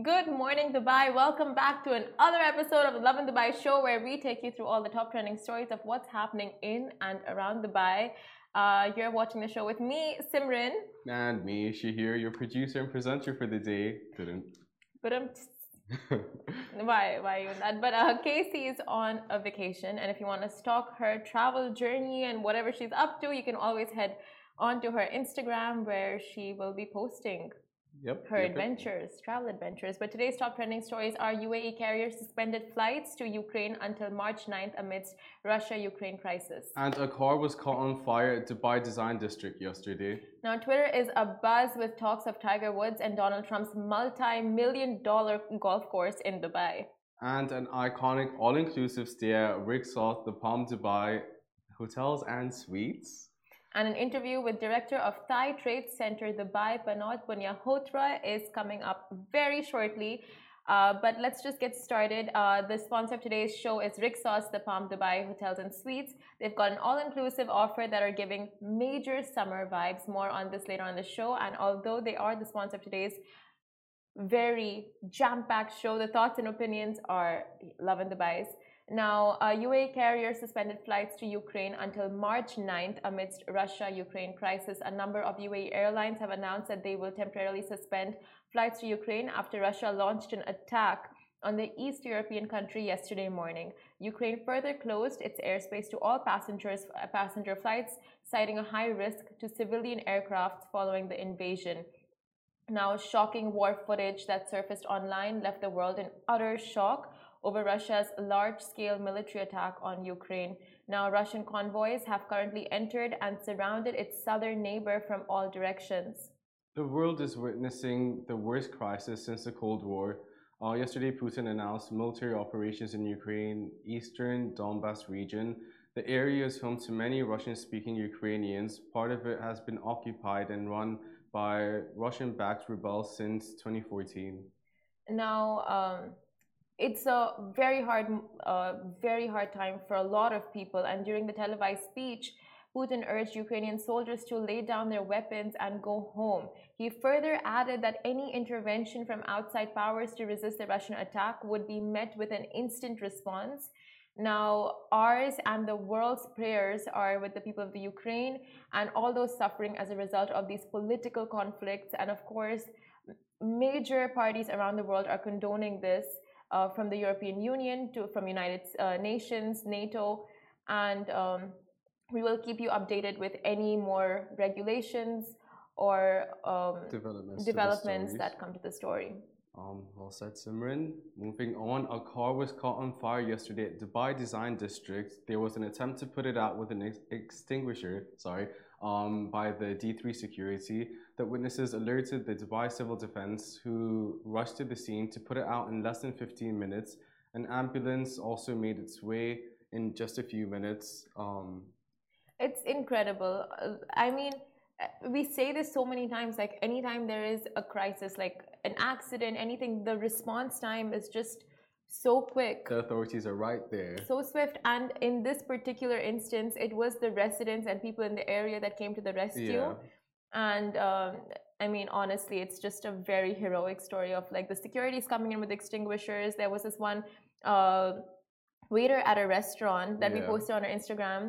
Good morning, Dubai. Welcome back to another episode of the Lovin Dubai show where we take you through all the top trending stories of what's happening in and around Dubai. Uh, you're watching the show with me, Simran. And me, Shahir, your producer and presenter for the day. Didn't. But um, why, why are you that? But uh, Casey is on a vacation, and if you want to stalk her travel journey and whatever she's up to, you can always head onto her Instagram where she will be posting Yep. her adventures, travel adventures. But today's top trending stories are UAE carriers suspended flights to Ukraine until March 9th amidst Russia-Ukraine crisis. And a car was caught on fire at Dubai Design District yesterday. Now, Twitter is a buzz with talks of Tiger Woods and Donald Trump's multi-million dollar golf course in Dubai. And an iconic all-inclusive stay at Rixos, the Palm Dubai Hotels and Suites. And an interview with director of Thai Trade Center Dubai, Panot Punyahotra, is coming up very shortly. Uh, but let's just get started. Uh, the sponsor of today's show is Rixos, the Palm Dubai Hotels and Suites. They've got an all-inclusive offer that are giving major summer vibes. More on this later on the show. And although they are the sponsor of today's very jam-packed show, the thoughts and opinions are Lovin Dubai's. Now, uh, UAE carriers suspended flights to Ukraine until March 9th amidst Russia-Ukraine crisis. A number of UAE airlines have announced that they will temporarily suspend flights to Ukraine after Russia launched an attack on the East European country yesterday morning. Ukraine further closed its airspace to all passengers, uh, passenger flights, citing a high risk to civilian aircraft following the invasion. Now, shocking war footage that surfaced online left the world in utter shock over Russia's large scale military attack on Ukraine. Now, Russian convoys have currently entered and surrounded its southern neighbor from all directions. The world is witnessing the worst crisis since the Cold War. Uh, yesterday, Putin announced military operations in Ukraine, eastern Donbass region. The area is home to many Russian-speaking Ukrainians. Part of it has been occupied and run by Russian-backed rebels since 2014. Now, um, it's a very hard, uh, very hard time for a lot of people. And during the televised speech, Putin urged Ukrainian soldiers to lay down their weapons and go home. He further added that any intervention from outside powers to resist the Russian attack would be met with an instant response. Now, ours and the world's prayers are with the people of the Ukraine and all those suffering as a result of these political conflicts. And of course, major parties around the world are condoning this uh, from the European Union to from United uh, Nations, NATO, and um, we will keep you updated with any more regulations or um, Developments, developments that come to the story. Um, well said, Simran. Moving on, a car was caught on fire yesterday at Dubai Design District. There was an attempt to put it out with an ex extinguisher, sorry, um, by the D3 security. The witnesses alerted the Dubai Civil Defense, who rushed to the scene to put it out in less than 15 minutes. An ambulance also made its way in just a few minutes. Um, it's incredible. I mean, we say this so many times like anytime there is a crisis like an accident anything the response time is just so quick. The authorities are right there. So swift and in this particular instance it was the residents and people in the area that came to the rescue. Yeah. and um, i mean honestly it's just a very heroic story of like the security's coming in with extinguishers. There was this one uh, waiter at a restaurant that we posted on our instagram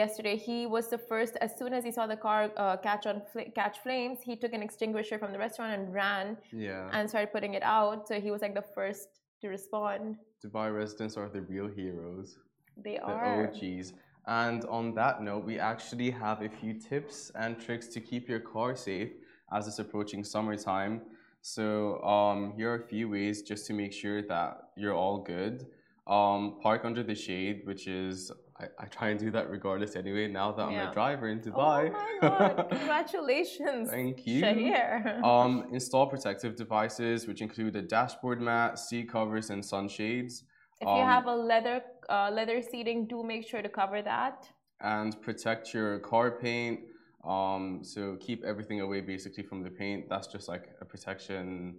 yesterday. He was the first as soon as he saw the car uh, catch on fl- catch flames he took an extinguisher from the restaurant and ran Yeah. and started putting it out. So he was like the first to respond Dubai residents are the real heroes. they the are OGs. And on that note, we actually have a few tips and tricks to keep your car safe as it's approaching summertime. So um, here are a few ways just to make sure that you're all good. Um, park under the shade, which is I, I try and do that regardless anyway. Now that I'm a driver in Dubai. oh my god congratulations Thank you. Shahir. um, install protective devices, which include a dashboard mat, seat covers, and sunshades. if you um, have a leather uh, leather seating do make sure to cover that and protect your car paint. Um, so keep everything away basically from the paint. That's just like a protection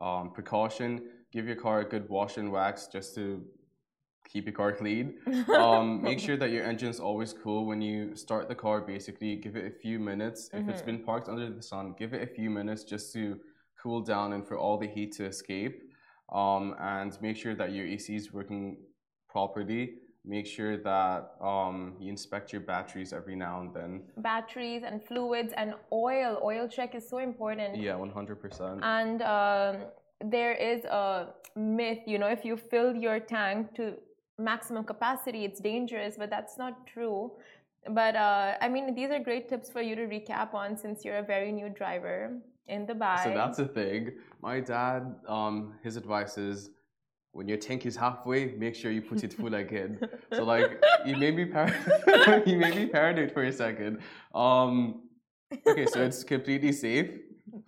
um, precaution. Give your car a good wash and wax just to keep your car clean. Um, make sure that your engine's always cool when you start the car. Basically, give it a few minutes. If it's Mhm. been parked under the sun, give it a few minutes just to cool down and for all the heat to escape. Um, and make sure that your AC is working properly. Make sure that um, you inspect your batteries every now and then. Batteries and fluids and oil. Oil check is so important. Yeah, 100%. And um, there is a myth, you know, if you fill your tank to maximum capacity, it's dangerous, but that's not true. But uh, I mean, these are great tips for you to recap on since you're a very new driver in the Dubai. So that's the thing. My dad, um, his advice is when your tank is halfway, make sure you put it full again. so like, you made me par- you made me paranoid for a second. Um, okay, so it's completely safe,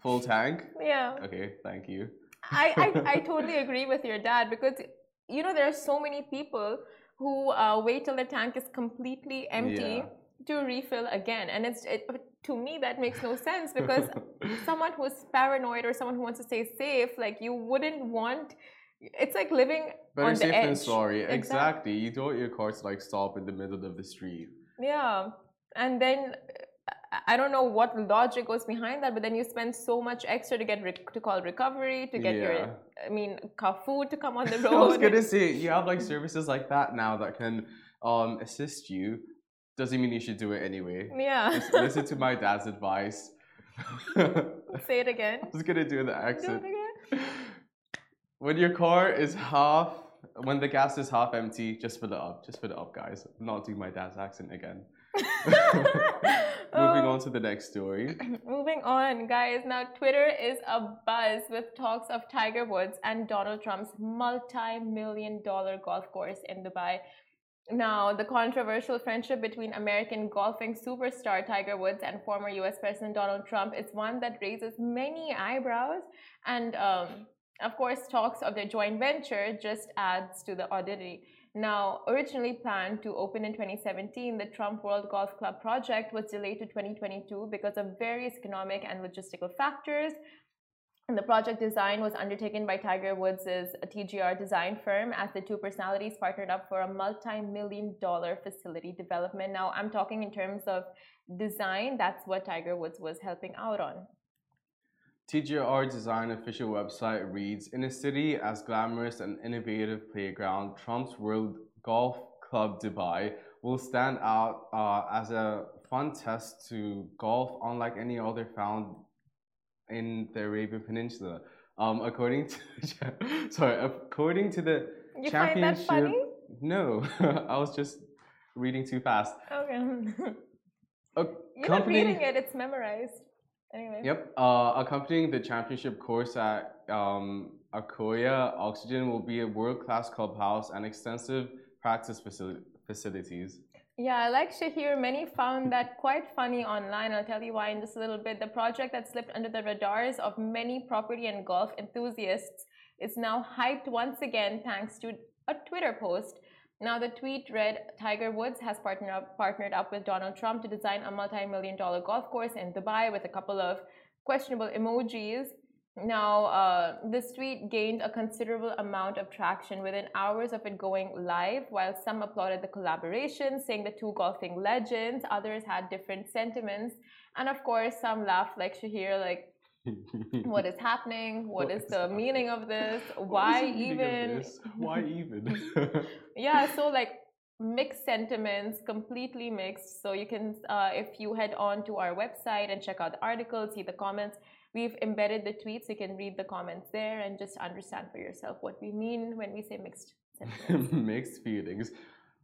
full tank. Yeah. Okay, thank you. I, I, I totally agree with your dad because you know there are so many people who uh, wait till the tank is completely empty Yeah. to refill again and it's it, to me that makes no sense because someone who's paranoid or someone who wants to stay safe like you wouldn't want it's like living Better on the safe edge than sorry. Exact- Exactly. You don't want your car to like stop in the middle of the street. yeah and then I- don't know what logic goes behind that, but then you spend so much extra to get to call recovery, to get your, I mean, car food to come on the road. I was gonna say you have like services like that now that can um, assist you. Doesn't mean you should do it anyway. yeah. Just listen to my dad's advice. Say it again. I was gonna do the Do accent. it again. When your car is half, when the gas is half empty, just fill it up. Just fill it up, guys. I'm not doing my dad's accent again. Moving on to the next story. Moving on, guys. Now, Twitter is a buzz with talks of Tiger Woods and Donald Trump's multi million dollar golf course in Dubai. Now, the controversial friendship between American golfing superstar Tiger Woods and former US President Donald Trump is one that raises many eyebrows. And um, of course, talks of their joint venture just adds to the oddity. Now, originally planned to open in 2017, the Trump World Golf Club project was delayed to 2022 because of various economic and logistical factors. And the project design was undertaken by Tiger Woods' TGR design firm as the two personalities partnered up for a multi million dollar facility development. Now, I'm talking in terms of design, that's what Tiger Woods was helping out on. TGR Design official website reads In a city as glamorous and innovative playground, Trump's World Golf Club Dubai will stand out uh, as a fun test to golf unlike any other found in the Arabian Peninsula. Um, according to sorry, according to the You find that championship. funny? No, I was just reading too fast. Okay. A You're not reading it, it's memorized. Anyway. Yep. Uh, accompanying the championship course at um, Akoya, Oxygen will be a world-class clubhouse and extensive practice facil- facilities. Yeah, I like Shahir. Many found that quite funny online. I'll tell you why in just a little bit. The project that slipped under the radars of many property and golf enthusiasts is now hyped once again thanks to a Twitter post. Now, the tweet read Tiger Woods has partnered up, partnered up with Donald Trump to design a multi million dollar golf course in Dubai with a couple of questionable emojis. Now, uh, this tweet gained a considerable amount of traction within hours of it going live. While some applauded the collaboration, saying the two golfing legends, others had different sentiments. And of course, some laughed like Shahir, like, what is happening? What what is is the happening? meaning of this? Why the meaning of even? this? Why even? yeah so like mixed sentiments completely mixed so you can uh, if you head on to our website and check out the article see the comments we've embedded the tweets you can read the comments there and just understand for yourself what we mean when we say mixed sentiments Mixed feelings.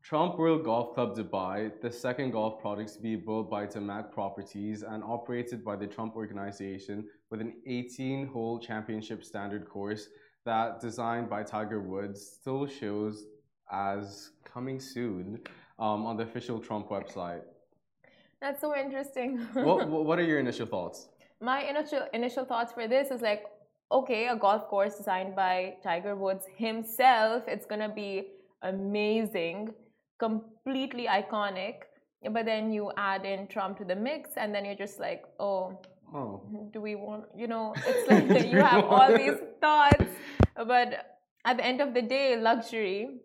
Trump World Golf Club Dubai, the second golf project to be built by Damac Properties and operated by the Trump Organization with an 18 hole championship standard course that, designed by Tiger Woods, still shows as coming soon um, on the official Trump website. that's so interesting what, what what are your initial thoughts? my initial initial thoughts for this is like okay a golf course designed by tiger woods himself it's gonna be amazing completely iconic but then you add in trump to the mix and then you're just like oh Oh, do we want you know it's like you have all these thoughts but at the end of the day luxury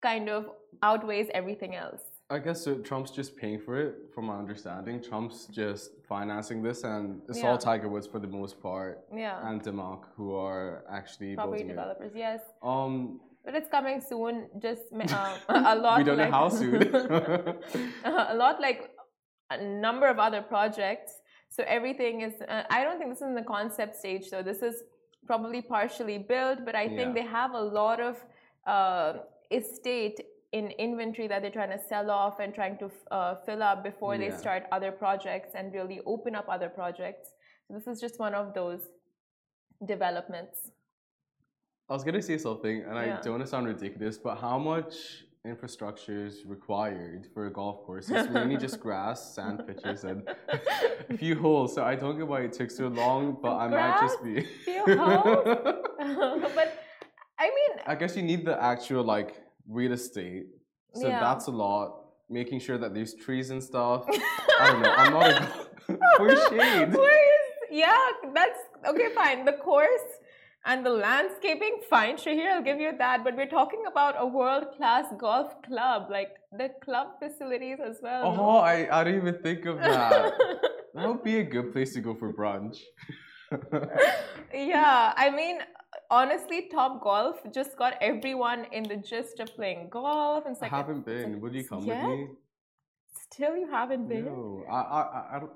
kind of outweighs everything else I guess so Trump's just paying for it, from my understanding. Trump's just financing this, and it's all Tiger Woods for the most part, Yeah. and Damac who are actually Property building it. developers, yes. Um, But it's coming soon. Just uh, a lot. we don't like, know how soon. a lot like a number of other projects. So everything is. Uh, I don't think this is in the concept stage So This is probably partially built, but I think Yeah. they have a lot of uh, estate in inventory that they're trying to sell off and trying to uh, fill up before they start other projects and really open up other projects. So this is just one of those developments. I was gonna say something, and Yeah. I don't want to sound ridiculous, but how much infrastructure is required for a golf course? It's mainly just grass, sand pitches, and a few holes. So I don't get why it took so long, but I might just be. Few holes? but I mean, I guess you need the actual like real estate. So Yeah. that's a lot. Making sure that there's trees and stuff. I don't know. I'm not a for shade. Where is, yeah, that's okay, fine. The course and the landscaping, fine, Shahir, I'll give you that. But we're talking about a world class golf club, like the club facilities as well. no? Oh, I, I didn't even think of that. that would be a good place to go for brunch. yeah, I mean, honestly, Top Golf just got everyone in the gist of playing golf. And it's I haven't been. Would you come Yet? with me? still you haven't been? No, I, I, I- I don't.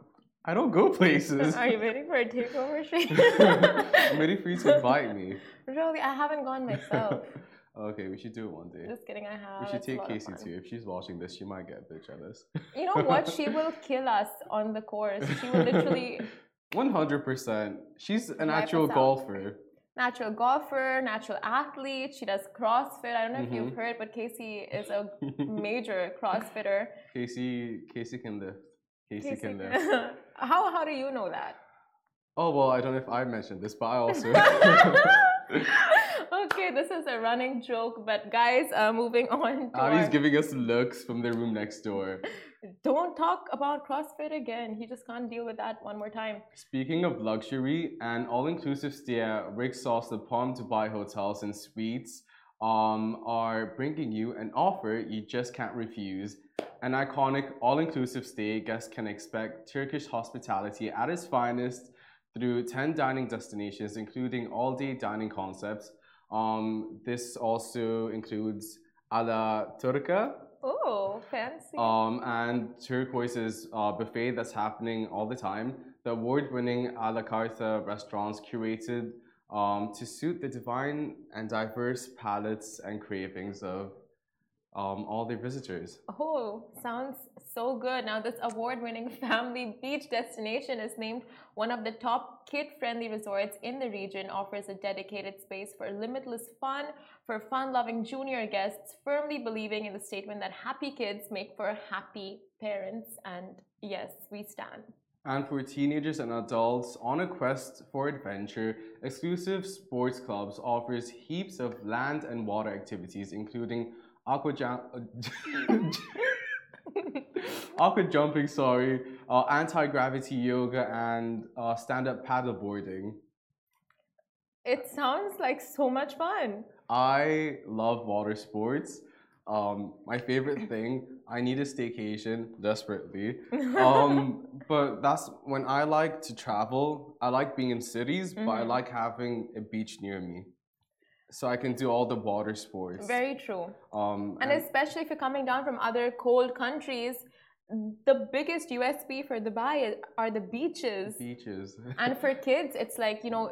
I don't go places. Are you waiting for a takeover, Shahir? I'm ready for you to invite me. really, I haven't gone myself. okay, we should do it one day. Just kidding, I have. We should take Casey too. If she's watching this, she might get a bit jealous. You know what? She will kill us on the course. She will literally One hundred percent. She's an actual golfer. natural golfer, natural athlete. She does CrossFit. I don't know if you've Mhm. heard, but Casey is a major CrossFitter. Casey, Casey can lift. Casey, Casey, can lift. How how do you know that? Oh well, I don't know if I mentioned this, but I also. okay, this is a running joke, but guys, uh, moving on. To our- giving us looks from the room next door. Don't talk about CrossFit again. He just can't deal with that one more time. Speaking of luxury and all-inclusive stay at Rixos, the Palm Dubai Hotels and Suites um, are bringing you an offer you just can't refuse. An iconic all-inclusive stay, guests can expect Turkish hospitality at its finest through 10 dining destinations, including all-day dining concepts. Um, this also includes Ala Turca, Oh, fancy. um, and Turquoise's uh, buffet that's happening all the time. The award-winning Ala la carte restaurants curated um, to suit the divine and diverse palates and cravings of um, all their visitors. Oh, sounds so good. Now, this award winning family beach destination is named one of the top kid friendly resorts in the region, offers a dedicated space for limitless fun for fun loving junior guests, firmly believing in the statement that happy kids make for happy parents. And yes, we stand. And for teenagers and adults on a quest for adventure, Exclusive Sports Clubs offers heaps of land and water activities, including aqua, jam- aqua jumping, sorry, uh, anti-gravity yoga, and uh, stand-up paddleboarding. It sounds like so much fun. I love water sports. Um, my favorite thing, I need a staycation desperately. Um, but that's when I like to travel. I like being in cities, but I Mhm. like having a beach near me, so I can do all the water sports. Very true. um, And especially if you're coming down from other cold countries, the biggest USP for Dubai are the beaches. beaches. And for kids, it's like, you know,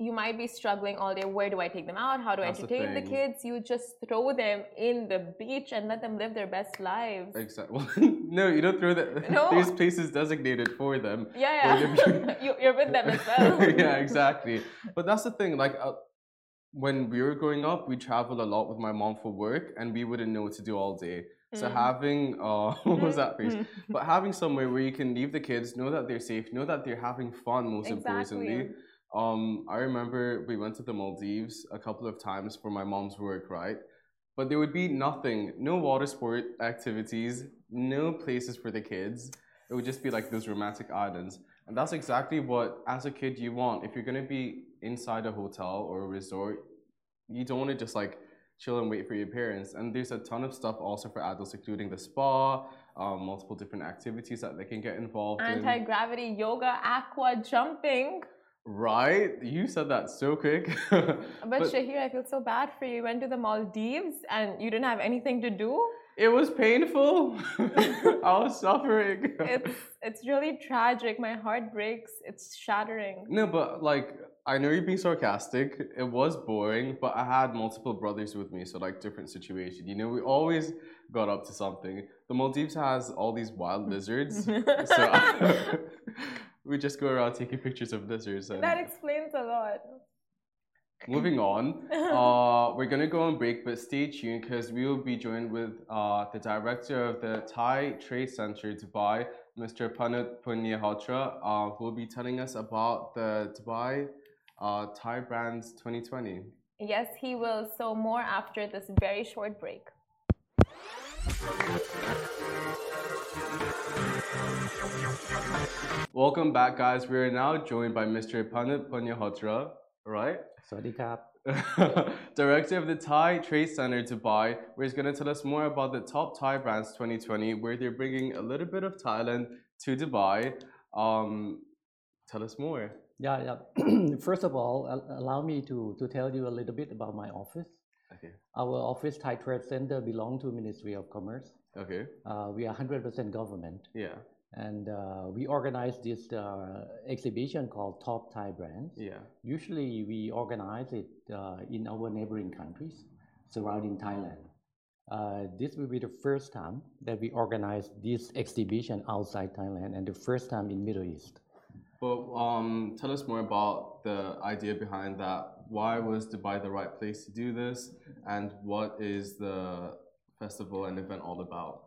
you might be struggling all day. Where do I take them out? How do I That's the entertain the thing. kids? You just throw them in the beach and let them live their best lives. Exactly. no, you don't throw that. No. There's places designated for them. Yeah, yeah. you, you're with them as well. yeah, exactly. But that's the thing. Like, uh, when we were growing up, we traveled a lot with my mom for work, and we wouldn't know what to do all day. So Mm. having, uh, what was that? Mm. But having somewhere where you can leave the kids, know that they're safe, know that they're having fun. Most importantly, Exactly. Um, I remember we went to the Maldives a couple of times for my mom's work, right? But there would be nothing, no water sport activities, no places for the kids. It would just be like those romantic islands. And that's exactly what, as a kid, you want. If you're gonna be inside a hotel or a resort, you don't want to just like chill and wait for your parents. And there's a ton of stuff also for adults, including the spa, um, multiple different activities that they can get involved in Anti gravity yoga, aqua jumping. Right? You said that so quick. but, but Shahir, I feel so bad for you. You went to the Maldives and you didn't have anything to do. It was painful. I was suffering. It's it's really tragic. My heart breaks. It's shattering. No, but like I know you're being sarcastic. It was boring, but I had multiple brothers with me, so like different situation. You know, we always got up to something. The Maldives has all these wild lizards, so we just go around taking pictures of lizards. And that explains a lot. Moving on, uh, we're gonna go on break, but stay tuned because we will be joined with uh, the director of the Thai Trade Center Dubai, Mr. Panot Punyahotra, uh, who will be telling us about the Dubai uh, Thai Brands 2020. Yes, he will. So more after this very short break. Welcome back, guys. We are now joined by Mr. Panot Punyahotra, right? Director of the Thai Trade Center Dubai, where he's going to tell us more about the top Thai brands 2020, where they're bringing a little bit of Thailand to Dubai. Um, tell us more. Yeah, yeah. First of all, allow me to, to tell you a little bit about my office. Okay. Our office, Thai Trade Center, belong to Ministry of Commerce. Okay. Uh, we are 100% government. Yeah. And uh, we organize this uh, exhibition called Top Thai Brands. Yeah. Usually we organize it uh, in our neighboring countries surrounding Thailand. Uh, this will be the first time that we organize this exhibition outside Thailand and the first time in Middle East. But um, tell us more about the idea behind that. Why was Dubai the right place to do this? And what is the festival and event all about?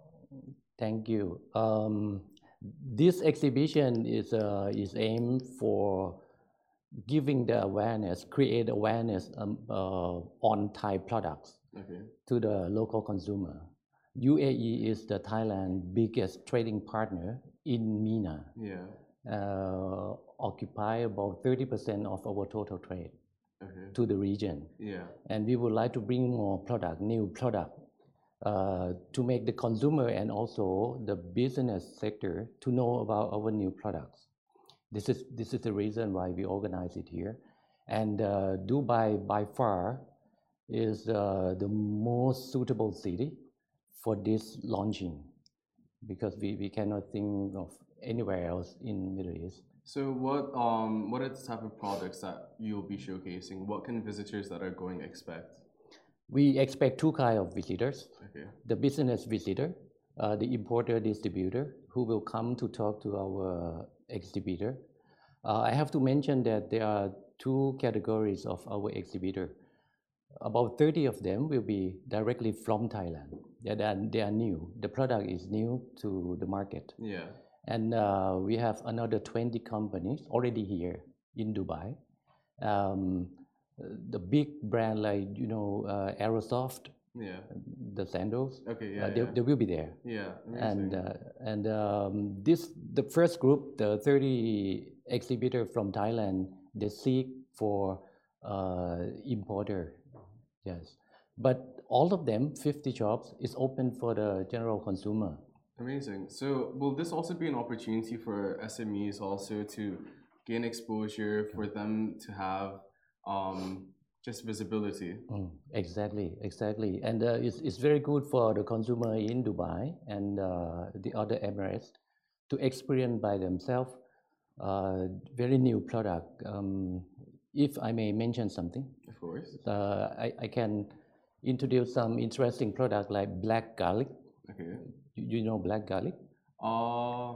Thank you. Um, this exhibition is, uh, is aimed for giving the awareness, create awareness um, uh, on Thai products okay. to the local consumer. UAE is the Thailand biggest trading partner in MENA. Yeah uh, occupy about 30% of our total trade okay. to the region. Yeah. And we would like to bring more product, new product, to make the consumer and also the business sector to know about our new products. This is, this is the reason why we organize it here. And uh, Dubai, by far, is uh, the most suitable city for this launching because we, we cannot think of anywhere else in Middle East. So what um what are the type of products that you'll be showcasing? What can visitors that are going expect? We expect two kind of visitors. Okay. The business visitor, uh, the importer distributor, who will come to talk to our exhibitor. Uh, I have to mention that there are two categories of our exhibitor. About 30 of them will be directly from Thailand. They are, they are new. The product is new to the market. Yeah. And uh, we have another 20 companies already here in Dubai. Um, the big brand like, you know, uh, Aerosoft, yeah. the sandals, okay, yeah, uh, they, yeah. they, will be there. Yeah, amazing. And, uh, and um, this, the first group, the 30 exhibitor from Thailand, they seek for uh, importer, yes. But all of them, 50 shops, is open for the general consumer. Amazing. So, will this also be an opportunity for SMEs also to gain exposure, for them to have just visibility? Mm, exactly, exactly. And uh, it's, it's very good for the consumer in Dubai and uh, the other Emirates to experience by themselves uh, very new product. Um, if I may mention something, of course, uh, I, I can introduce some interesting product like black garlic. Okay. You, you know black garlic? Uh,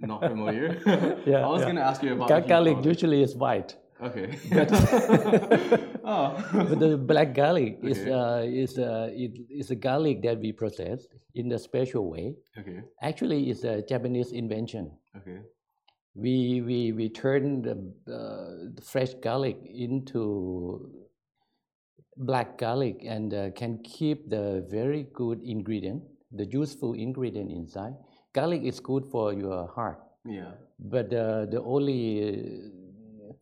not familiar. yeah, I was yeah. going to ask you about Gar garlic. Usually is white. Okay. But, oh. but the black garlic okay. is uh, is uh, it is a garlic that we process in a special way. Okay. Actually, it's a Japanese invention. Okay. We we we turn the, uh, the fresh garlic into black garlic and uh, can keep the very good ingredient the useful ingredient inside. Garlic is good for your heart. Yeah. But uh, the only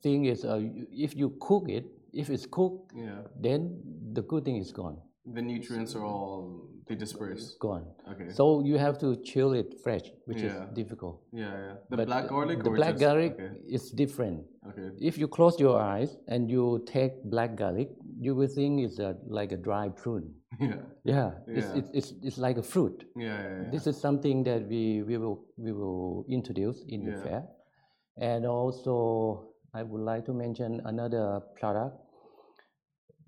thing is, uh, if you cook it, if it's cooked, yeah. then the good thing is gone. The nutrients are all they disperse. gone. Okay. So you have to chill it fresh, which Yeah. is difficult. yeah, yeah. The But black garlic The or black just, garlic Okay. is different. Okay. If you close your eyes and you take black garlic, you will think it's a, like a dry prune. Yeah. Yeah, It's, Yeah. it's, it's, it's like a fruit. Yeah. Yeah. yeah. This is something that we, we, will, we will introduce in the fair. And also, I would like to mention another product.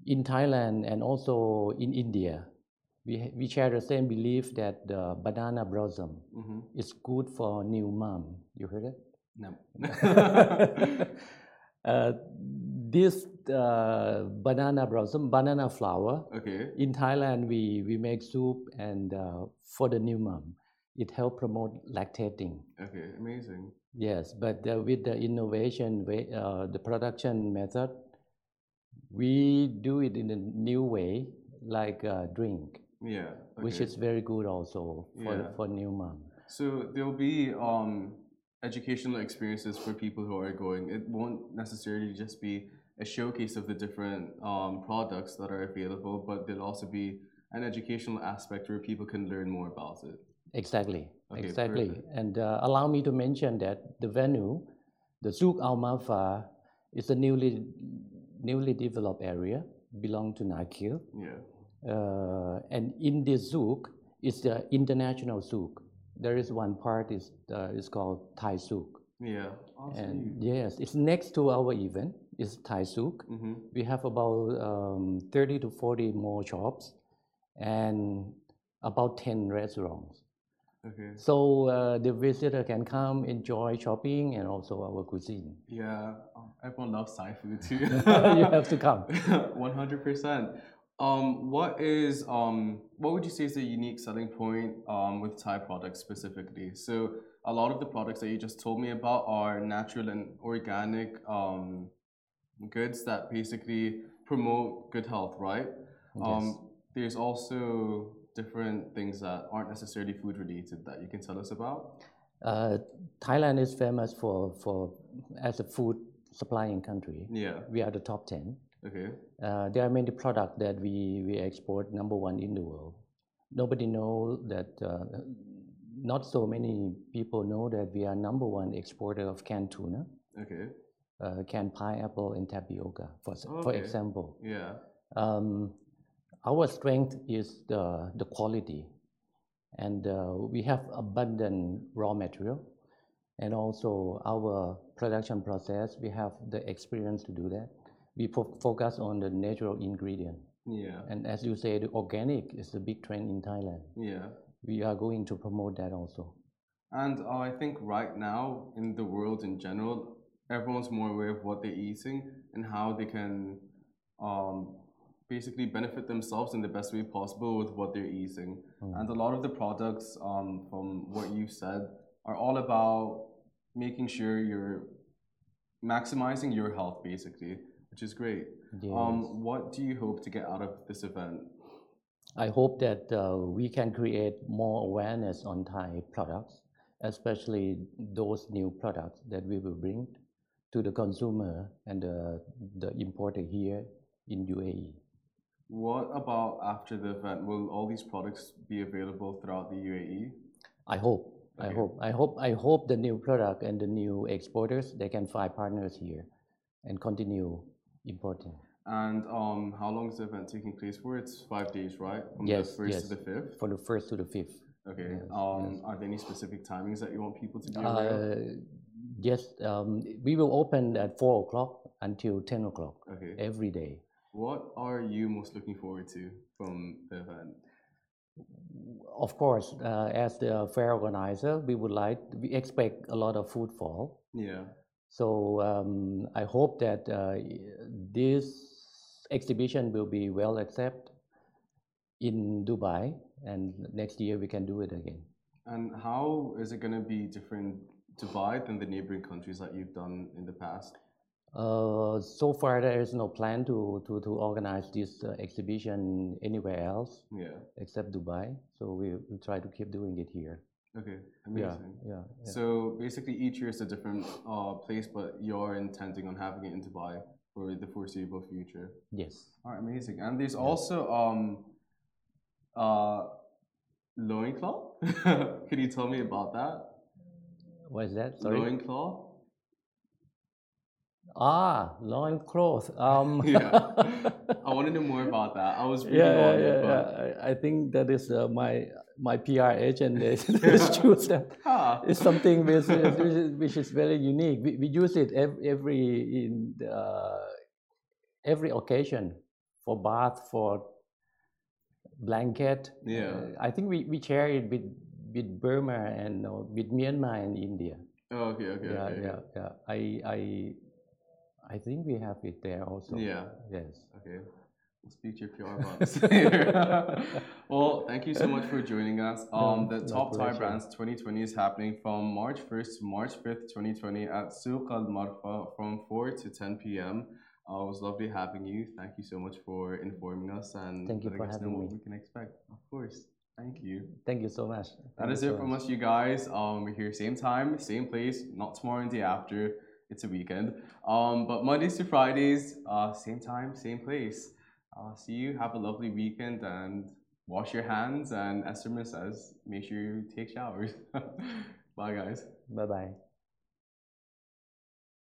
In Thailand and also in India, we, we share the same belief that the banana blossom mm-hmm. is good for new mom. You heard it? No. uh, this uh, banana blossom, banana flower, okay. in Thailand, we, we make soup and uh, for the new mom. It helps promote lactating. Okay. Amazing. Yes, but uh, with the innovation, way, uh, the production method, we do it in a new way, like a drink, Yeah. which is very good also for, Yeah. for new mom. So there'll be um, educational experiences for people who are going. It won't necessarily just be a showcase of the different um, products that are available, but there'll also be an educational aspect where people can learn more about it. Exactly, Okay, exactly. perfect. And uh, allow me to mention that the venue, the Souq Al Marfa, is a newly newly developed area, belong to Nakheel. Yeah. Uh, and in this Souq is the international Souq. There is one part is uh, is called Thai Souq. Yeah. Awesome. And yes, it's next to our event. It's Thai Souq. mm-hmm. We have about um, 30 to 40 more shops and about 10 restaurants. Okay. So uh, the visitor can come enjoy shopping and also our cuisine. Yeah. Oh, everyone loves Thai food too. you have to come. One hundred percent. Um, what is um, what would you say is the unique selling point um, with Thai products specifically? So a lot of the products that you just told me about are natural and organic um, goods that basically promote good health, right? Um, There's also different things that aren't necessarily food related that you can tell us about. Uh, Thailand is famous for, for as a food supplying country. Yeah. We are the top 10. Okay. Uh, there are many products that we, we export number one in the world. Nobody know that, uh, not so many people know that we are number one exporter of canned tuna, Okay. uh, canned pineapple, and tapioca, for, s- for example. Yeah. Um, our strength is the, the quality, and uh, we have abundant raw material, and also our production process. We have the experience to do that. We focus on the natural ingredient, Yeah. and as you said, organic is a big trend in Thailand. Yeah. We are going to promote that also. And uh, I think right now in the world in general, everyone's more aware of what they're eating and how they can um, basically benefit themselves in the best way possible with what they're eating. And a lot of the products, um, from what you said, are all about making sure you're maximizing your health, basically, which is great. Yes. Um, what do you hope to get out of this event? I hope that uh, we can create more awareness on Thai products, especially those new products that we will bring to the consumer and the, the importer here in UAE. What about after the event? Will all these products be available throughout the UAE? I hope. I hope. I hope. I hope the new product and the new exporters they can find partners here, and continue importing. And um, how long is the event taking place for? It's five days, right? From Yes, the first yes. to the fifth. For the first to the fifth. Okay. Yes, um, Are there any specific timings that you want people to be aware of? Uh, yes, um, we will open at four o'clock until ten o'clock Okay. every day. What are you most looking forward to from the event? Of course, uh, as the fair organizer, we would like, we expect a lot of footfall. Yeah. So um, I hope that uh, this exhibition will be well accepted in Dubai, and next year we can do it again. And how is it going to be different Dubai than the neighboring countries that you've done in the past? Uh, so far, there is no plan to, to, to organize this uh, exhibition anywhere else Yeah. except Dubai. So we, we try to keep doing it here. Okay. Yeah, Amazing. yeah. yeah. So basically, each year is a different uh, place, but you're intending on having it in Dubai for the foreseeable future. yes. All right, amazing. And there's also um, Uh, loincloth? Can you tell me about that? What is that? Sorry. Loincloth? Ah, loincloth. Um, Yeah. I want to know more about that. I was reading yeah, on yeah, it, but yeah. I, I think that is uh, my my PR agent. They, choose that. Ah. It's something which, is- which, is, which is very unique. We, we use it every, every in the, uh, every occasion for bath, for blanket. Yeah. Uh, I think we, we share it with with Burma and uh, with Myanmar and India. Oh, okay, okay, yeah, okay. yeah, yeah. I I I think we have it there also. Yeah. Yes. Okay. We'll speak to your PR about this well, thank you so much for joining us. Um, the Top Thai. Brands 2020 is happening from March 1st to March 5th, 2020 at Souq Al Marfa from 4 to 10 p.m. Uh, it was lovely having you. Thank you so much for informing us and Thank you letting for us know what me. we can expect. Of course. Thank you. Thank you so much. That Thank is you it from much. us, you guys. Um, we're here same time, same place. Not tomorrow and the day after. It's a weekend. Um, but Mondays to Fridays, uh, same time, same place. Uh, see you. Have a lovely weekend and wash your hands. And as Simran says, make sure you take showers. Bye, guys. Bye bye.